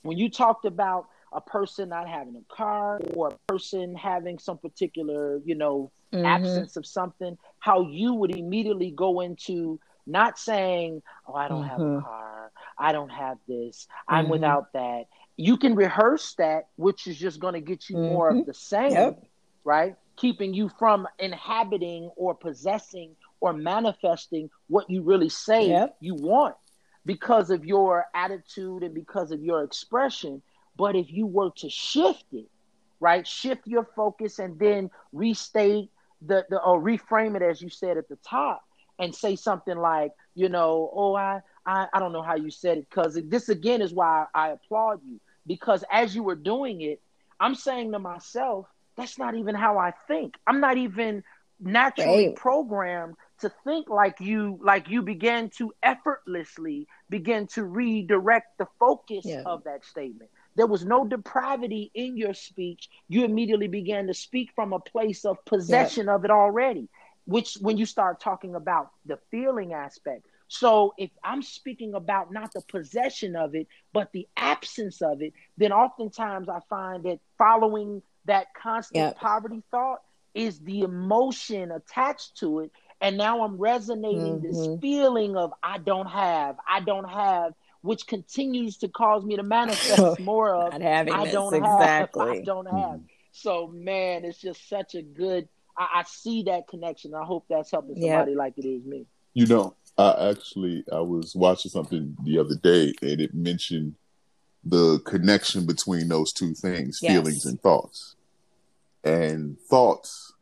When you talked about a person not having a car or a person having some particular, you know, mm-hmm. absence of something, how you would immediately go into not saying, "Oh, I don't mm-hmm. have a mm-hmm. car. I don't have this. I'm mm-hmm. without that." You can rehearse that, which is just going to get you more of mm-hmm. the same, yep. right? Keeping you from inhabiting or possessing or manifesting what you really say yep. you want because of your attitude and because of your expression. But if you were to shift it, right, shift your focus and then restate the, the or reframe it as you said at the top and say something like, you know, oh, I, I, I don't know how you said it because this again is why I, applaud you because as you were doing it, I'm saying to myself, that's not even how I think. I'm not even naturally right. programmed to think like you like you began to effortlessly begin to redirect the focus yeah. of that statement there was no depravity in your speech you immediately began to speak from a place of possession yeah. of it already which when you start talking about the feeling aspect so if i'm speaking about not the possession of it but the absence of it then oftentimes i find that following that constant yeah. poverty thought is the emotion attached to it and now I'm resonating mm-hmm. this feeling of I don't have, I don't have, which continues to cause me to manifest more of I don't exactly. have, I don't have. Mm-hmm. So man, it's just such a good. I, I see that connection. I hope that's helping somebody yep. like it is me. You know, I actually I was watching something the other day, and it mentioned the connection between those two things, yes. feelings and thoughts. And thoughts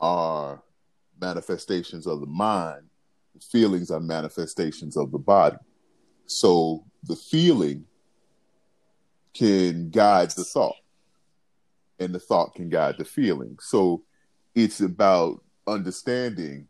are manifestations of the mind, feelings are manifestations of the body. So the feeling can guide the thought, and the thought can guide the feeling. So it's about understanding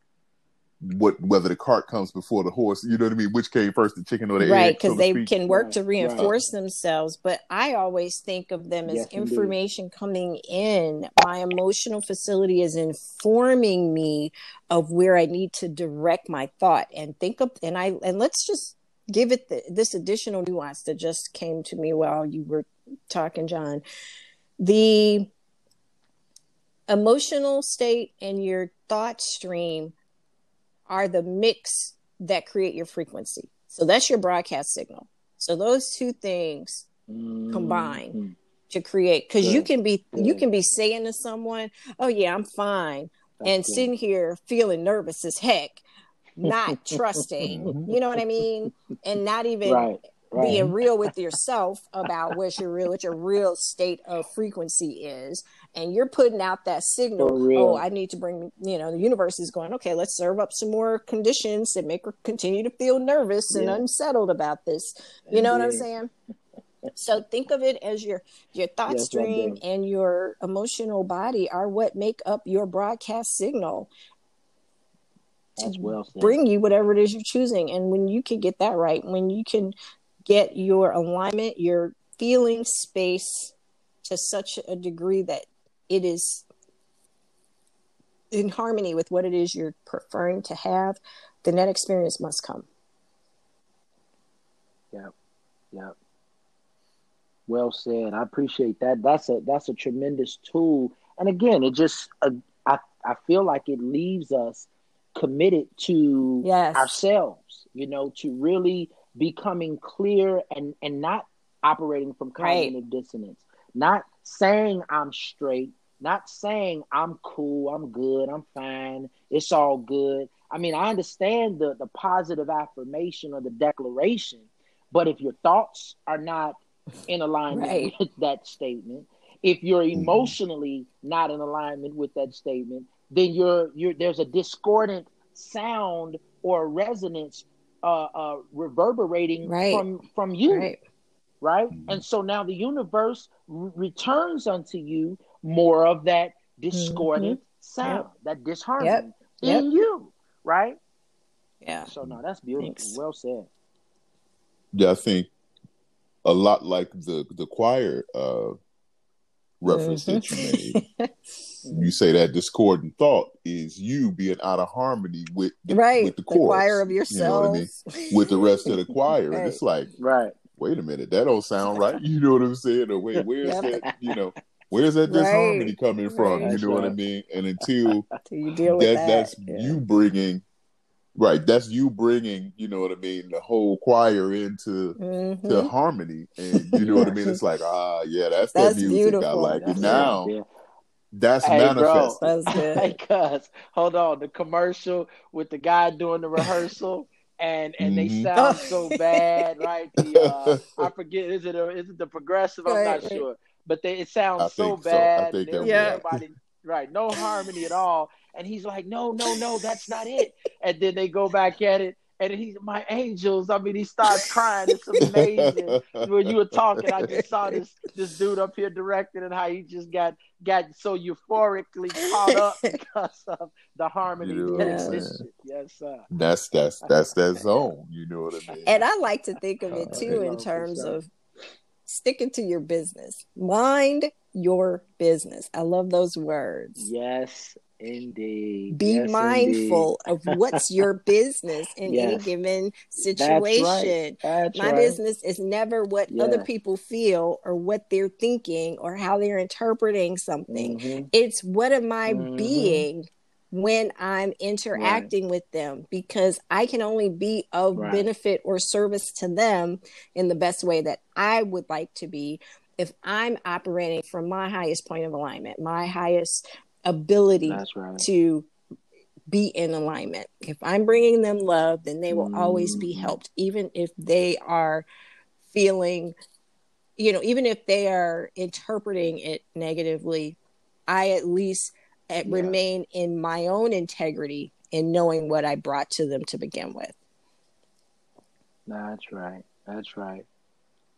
what whether the cart comes before the horse you know what i mean which came first the chicken or the egg. right because so they speak. can work to reinforce right. themselves but i always think of them as yes, information indeed. coming in my emotional facility is informing me of where i need to direct my thought and think of and i and let's just give it the, this additional nuance that just came to me while you were talking john the emotional state and your thought stream are the mix that create your frequency. So that's your broadcast signal. So those two things mm-hmm. combine to create because you can be you can be saying to someone, "Oh yeah, I'm fine," that's and good. sitting here feeling nervous as heck, not trusting. You know what I mean? And not even right right. being real with yourself about what your real what your real state of frequency is. And you're putting out that signal oh i need to bring you know the universe is going okay let's serve up some more conditions that make her continue to feel nervous and unsettled about this. You know what i'm saying? So think of it as your your thought yes, stream and your emotional body are what make up your broadcast signal to well bring you whatever it is you're choosing. And when you can get that right, when you can get your alignment, your feeling space to such a degree that it is in harmony with what it is you're preferring to have, then that experience must come. Yeah, yeah. Well said. I appreciate that. That's a that's a tremendous tool. And again, it just uh, I I feel like it leaves us committed to yes. ourselves, you know, to really becoming clear and and not operating from cognitive right. dissonance. Not saying I'm straight, not saying I'm cool, I'm good, I'm fine, it's all good. I mean, I understand the the positive affirmation or the declaration, but if your thoughts are not in alignment right. with that statement. If you're mm-hmm. emotionally not in alignment with that statement, then you're you're there's a discordant sound or resonance uh, uh, reverberating right. from from you, right? right? Mm-hmm. And so now the universe r- returns unto you more of that discordant mm-hmm. sound, yep. that disharmony yep. in yep. you, right? Yeah. So no, that's beautiful. Thanks. Well said. Yeah, I think a lot like the the choir uh, reference mm-hmm. that you made. you say that discordant thought is you being out of harmony with the, right with the, chorus, the choir of yourself, you know I mean? with the rest of the choir, right. and it's like, right, wait a minute, that don't sound right. You know what I'm saying? Or wait, where's yep. that? You know. Where's that disharmony right. coming from? Right. You know what I mean? And until, until you deal with that, that's yeah. you bringing Right, that's you bringing, you know what I mean, the whole choir into mm-hmm. to harmony, and you know what I mean. It's like, ah, yeah, that's, that's that music beautiful. I like that's it now. Yeah. That's hey, manifest. That's good. hey, cuz, hold on, the commercial with the guy doing the rehearsal. and and mm-hmm. they sound so bad, right? The, uh, I forget is it a, is it the progressive? I'm right, not sure, but they, it sounds I so bad. So. I think yeah. everybody right, no harmony at all. And he's like, no, no, no, that's not it. And then they go back at it. And he's my angels. I mean, he starts crying. It's amazing. when you were talking, I just saw this this dude up here directing and how he just got got so euphorically caught up because of the harmony. You know yes. yes, sir. That's that's that's that zone. You know what I mean? And I like to think of it uh, too in oh, terms of sticking to your business. Mind your business. I love those words. Yes, Indeed. Be yes, mindful indeed. of what's your business in yes. any given situation. That's right. That's My right. business is never what yes. other people feel or what they're thinking or how they're interpreting something. Mm-hmm. It's what am I mm-hmm. being when I'm interacting right. with them because I can only be of benefit or service to them in the best way that I would like to be if I'm operating from my highest point of alignment, my highest ability right. to be in alignment. If I'm bringing them love, then they will mm. always be mm-hmm. helped, even if they are feeling, you know, even if they are interpreting it negatively. I at least eh, yeah. remain in my own integrity in knowing what I brought to them to begin with. That's right. That's right.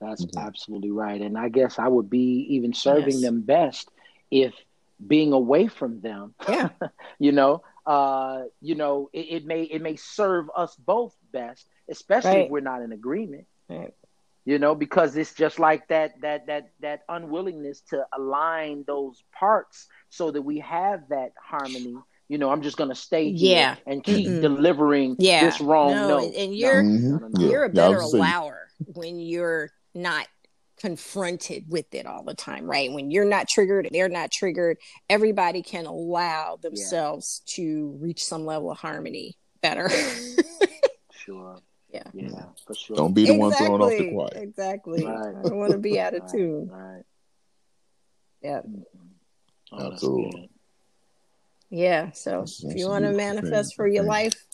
That's mm-hmm. absolutely right. And I guess I would be even serving yes. them best if being away from them. Yeah. you know, uh, you know, it, it, may it may serve us both best, especially right. if we're not in agreement. Right. You know, because it's just like that that that that unwillingness to align those parts so that we have that harmony. You know, I'm just gonna stay here yeah. and keep mm delivering yeah. this wrong no, note. And you're no, no, you're a better allower when you're not confronted with it all the time, right? When you're not triggered, they're not triggered, everybody can allow themselves yeah. to reach some level of harmony better. sure. Yeah. Yeah, for sure. Don't be the exactly. one throwing off the quiet. Exactly. Right. I don't want to be out of tune. Right. Yeah. Oh, Absolutely. Yeah. So that's, if you want to manifest for your life,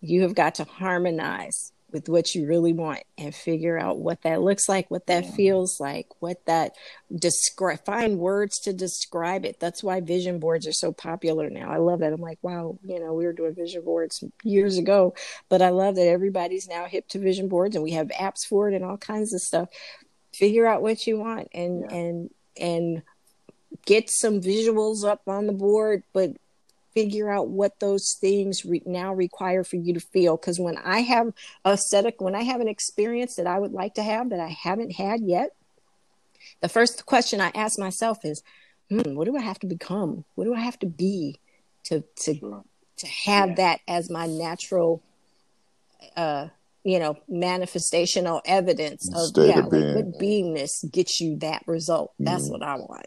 you have got to harmonize with what you really want and figure out what that looks like, what that yeah. feels like, what that describe find words to describe it. That's why vision boards are so popular now. I love that. I'm like, wow, you know, we were doing vision boards years ago, but I love that everybody's now hip to vision boards and we have apps for it and all kinds of stuff. Figure out what you want and yeah. and and get some visuals up on the board, but figure out what those things re- now require for you to feel. Because when I have a set of, when I have an experience that I would like to have that I haven't had yet, the first question I ask myself is, hmm, what do I have to become? What do I have to be to to sure. to have yeah. that as my natural uh you know manifestational evidence of State yeah, of like what beingness gets you that result. That's mm. what I want.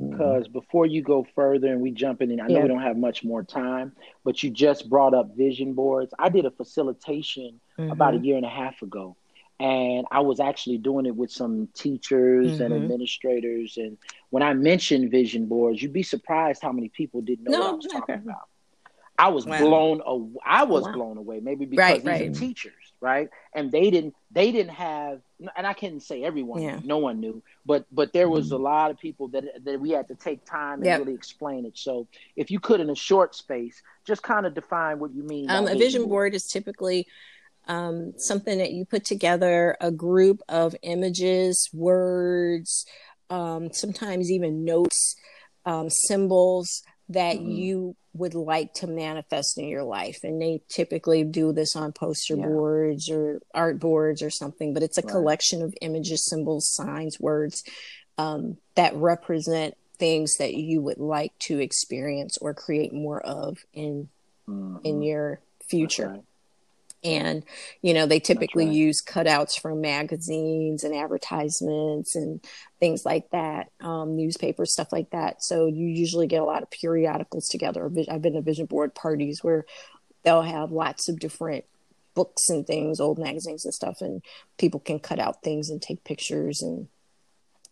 Because before you go further and we jump in, and I know yeah. we don't have much more time, but you just brought up vision boards. I did a facilitation mm-hmm. about a year and a half ago and I was actually doing it with some teachers mm-hmm. and administrators. And when I mentioned vision boards, you'd be surprised how many people didn't know no, what I was talking about. I was wow. blown. Away. I was wow. blown away. Maybe because right, these right. are teachers, right? And they didn't. They didn't have. And I can't say everyone. Yeah. No one knew. But but there was mm-hmm. a lot of people that that we had to take time and yep. really explain it. So if you could, in a short space, just kind of define what you mean. Um, a vision board. board is typically um, something that you put together, a group of images, words, um, sometimes even notes, um, symbols that mm-hmm. you would like to manifest in your life. And they typically do this on poster yeah. boards or art boards or something, but it's a right. collection of images, symbols, signs, words um, that represent things that you would like to experience or create more of in mm-hmm. in your future and you know they typically right. use cutouts from magazines and advertisements and things like that um, newspapers stuff like that. So you usually get a lot of periodicals together. I've been to vision board parties where they'll have lots of different books and things old magazines and stuff and people can cut out things and take pictures and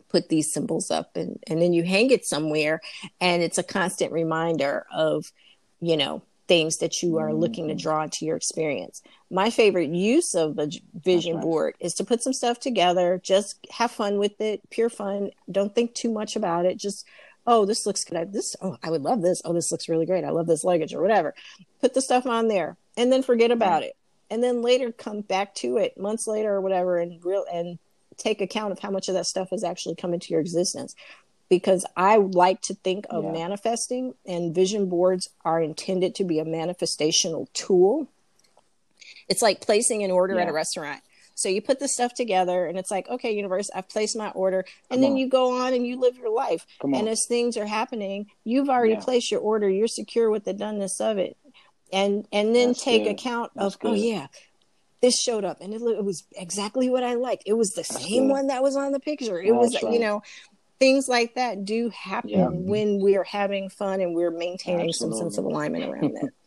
put these symbols up. And, and then you hang it somewhere and it's a constant reminder of you know things that you are looking to mm-hmm. draw into your experience. My favorite use of a vision right. board is to put some stuff together, just have fun with it, pure fun. Don't think too much about it. Just, oh, this looks good. I, this, oh, I would love this. Oh, this looks really great. I love this luggage or whatever. Put the stuff on there and then forget about it. And then later come back to it months later or whatever and real and take account of how much of that stuff has actually come into your existence because I like to think of yeah. manifesting, and vision boards are intended to be a manifestational tool. It's like placing an order yeah. at a restaurant. So you put the stuff together, and it's like, okay, universe, I've placed my order, and Come then on. you go on and you live your life. And as things are happening, you've already yeah. placed your order. You're secure with the doneness of it, and and then That's take good. account That's of, oh, good. oh yeah, this showed up and it, it, was exactly what I liked. It was the That's same good. one that was on the picture. It That's was, right. you know, things like that do happen yeah. when we're having fun and we're maintaining Absolutely. some sense of alignment around that.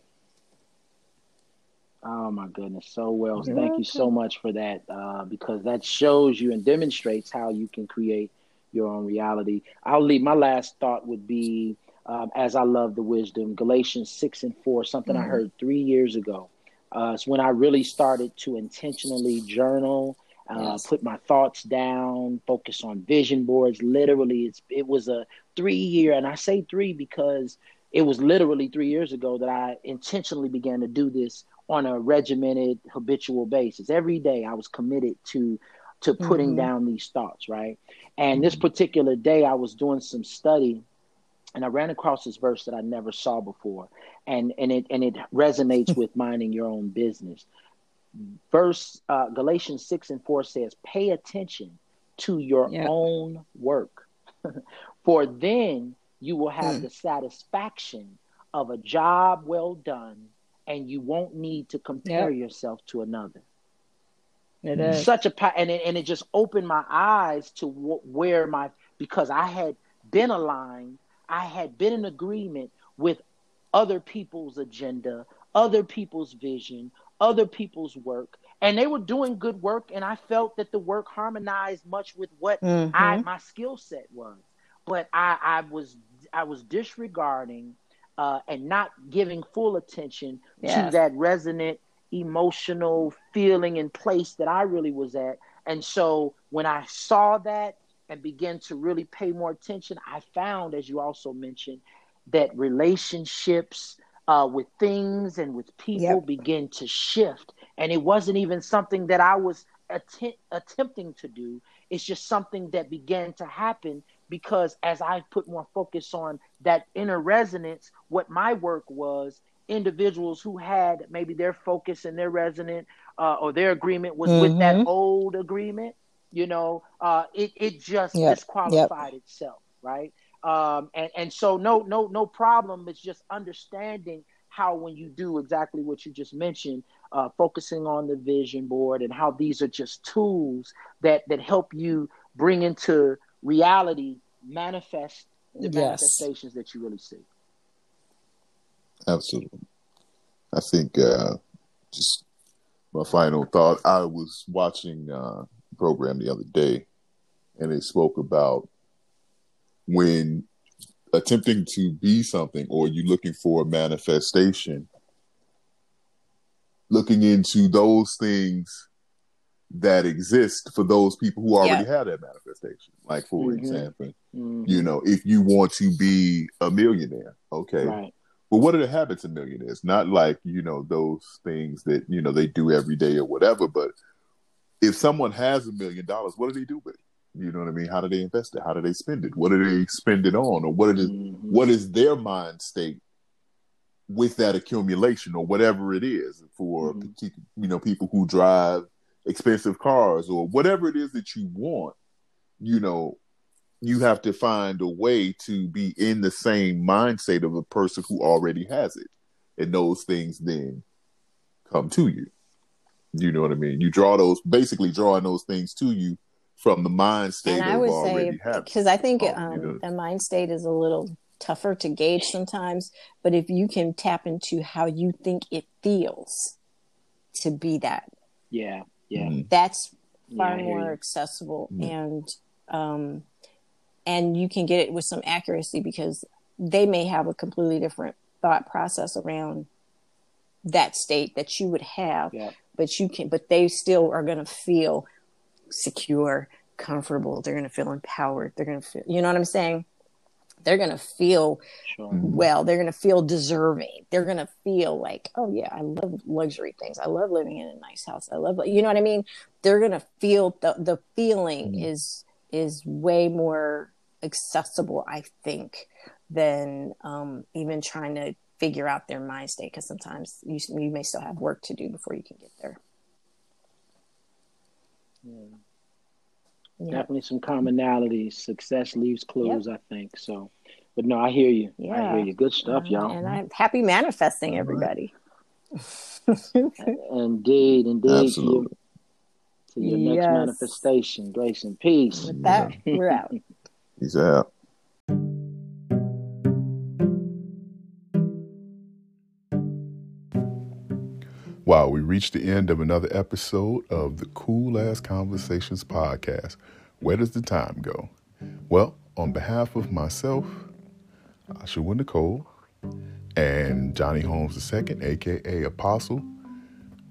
Oh my goodness, so well. You're Thank welcome. you so much for that uh, because that shows you and demonstrates how you can create your own reality. I'll leave my last thought would be um, as I love the wisdom, Galatians 6 and 4, something mm-hmm. I heard three years ago. Uh, it's when I really started to intentionally journal uh, yes. put my thoughts down, focus on vision boards. Literally, it's it was a three year, and I say three because it was literally three years ago that I intentionally began to do this on a regimented, habitual basis. Every day, I was committed to to putting mm-hmm. down these thoughts, right? And mm-hmm. this particular day, I was doing some study, and I ran across this verse that I never saw before, and and it and it resonates with minding your own business verse uh, Galatians 6 and 4 says, Pay attention to your own work, for then you will have mm. the satisfaction of a job well done, and you won't need to compare yourself to another. It is such a and it, and it just opened my eyes to where my because I had been aligned, I had been in agreement with other people's agenda, other people's vision, other people's work. And they were doing good work and i felt that the work harmonized much with what mm-hmm. i my skill set was. But i i was i was disregarding uh, and not giving full attention to that resonant emotional feeling and place that i really was at. And so when i saw that and began to really pay more attention i found as you also mentioned that relationships uh, with things and with people yep. begin to shift. And it wasn't even something that I was att- attempting to do. It's just something that began to happen because as I put more focus on that inner resonance, what my work was, individuals who had maybe their focus and their resonant uh, or their agreement was mm-hmm. with that mm-hmm. old agreement, you know, uh, it it just yep. disqualified yep. itself, right? Um, and and so no no no problem. It's just understanding how when you do exactly what you just mentioned, uh, focusing on the vision board and how these are just tools that that help you bring into reality manifest the yes. manifestations that you really see. Absolutely. I think uh, just my final thought. I was watching uh, a program the other day, and they spoke about when attempting to be something or you're looking for a manifestation, looking into those things that exist for those people who already yeah. have that manifestation. Like for mm-hmm. example, mm-hmm. you know, if you want to be a millionaire, okay. Right. But what are the habits of millionaires? Not like, you know, those things that, you know, they do every day or whatever, but if someone has a million dollars, what do they do with it? You know what I mean? How do they invest it? How do they spend it? What do they spend it on? Or what is mm-hmm. what is their mind state with that accumulation or whatever it is for mm-hmm. you know people who drive expensive cars or whatever it is that you want, you know, you have to find a way to be in the same mindset of a person who already has it. And those things then come to you. You know what I mean? You draw those basically drawing those things to you from the mind state. And I would say because I think um, um, you know, the mind state is a little tougher to gauge sometimes, but if you can tap into how you think it feels to be that, yeah, yeah, mm-hmm. that's far yeah, more accessible mm-hmm. and um, and you can get it with some accuracy because they may have a completely different thought process around that state that you would have, yeah. but you can, but they still are going to feel secure, comfortable. They're going to feel empowered. They're going to feel, you know what I'm saying? They're going to feel sure. well. They're going to feel deserving. They're going to feel like, oh, yeah, I love luxury things. I love living in a nice house. I love, you know what I mean? They're going to feel the, the feeling mm-hmm. is, is way more accessible, I think, than um, even trying to figure out their mind state because sometimes you, you may still have work to do before you can get there. Yeah. yeah. Definitely some commonalities. Success leaves clues, yep. I think. So, but no, I hear you. Yeah. I hear you. Good stuff, um, y'all. And I'm happy manifesting, everybody. indeed, indeed. Absolutely. To your, to your yes. next manifestation. Grace and peace. With that, we're out. He's out. Wow, we reached the end of another episode of the Cool Ass Conversations podcast. Where does the time go? Well, on behalf of myself, Ashua Nicole, and Johnny Holmes II, aka Apostle,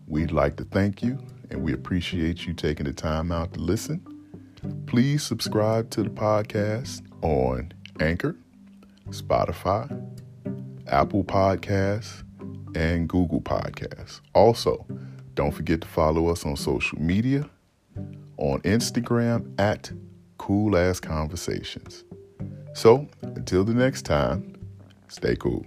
we'd like to thank you and we appreciate you taking the time out to listen. Please subscribe to the podcast on Anchor, Spotify, Apple Podcasts, and Google Podcasts. Also, don't forget to follow us on social media on Instagram at Cool Ass Conversations. So, until the next time, stay cool.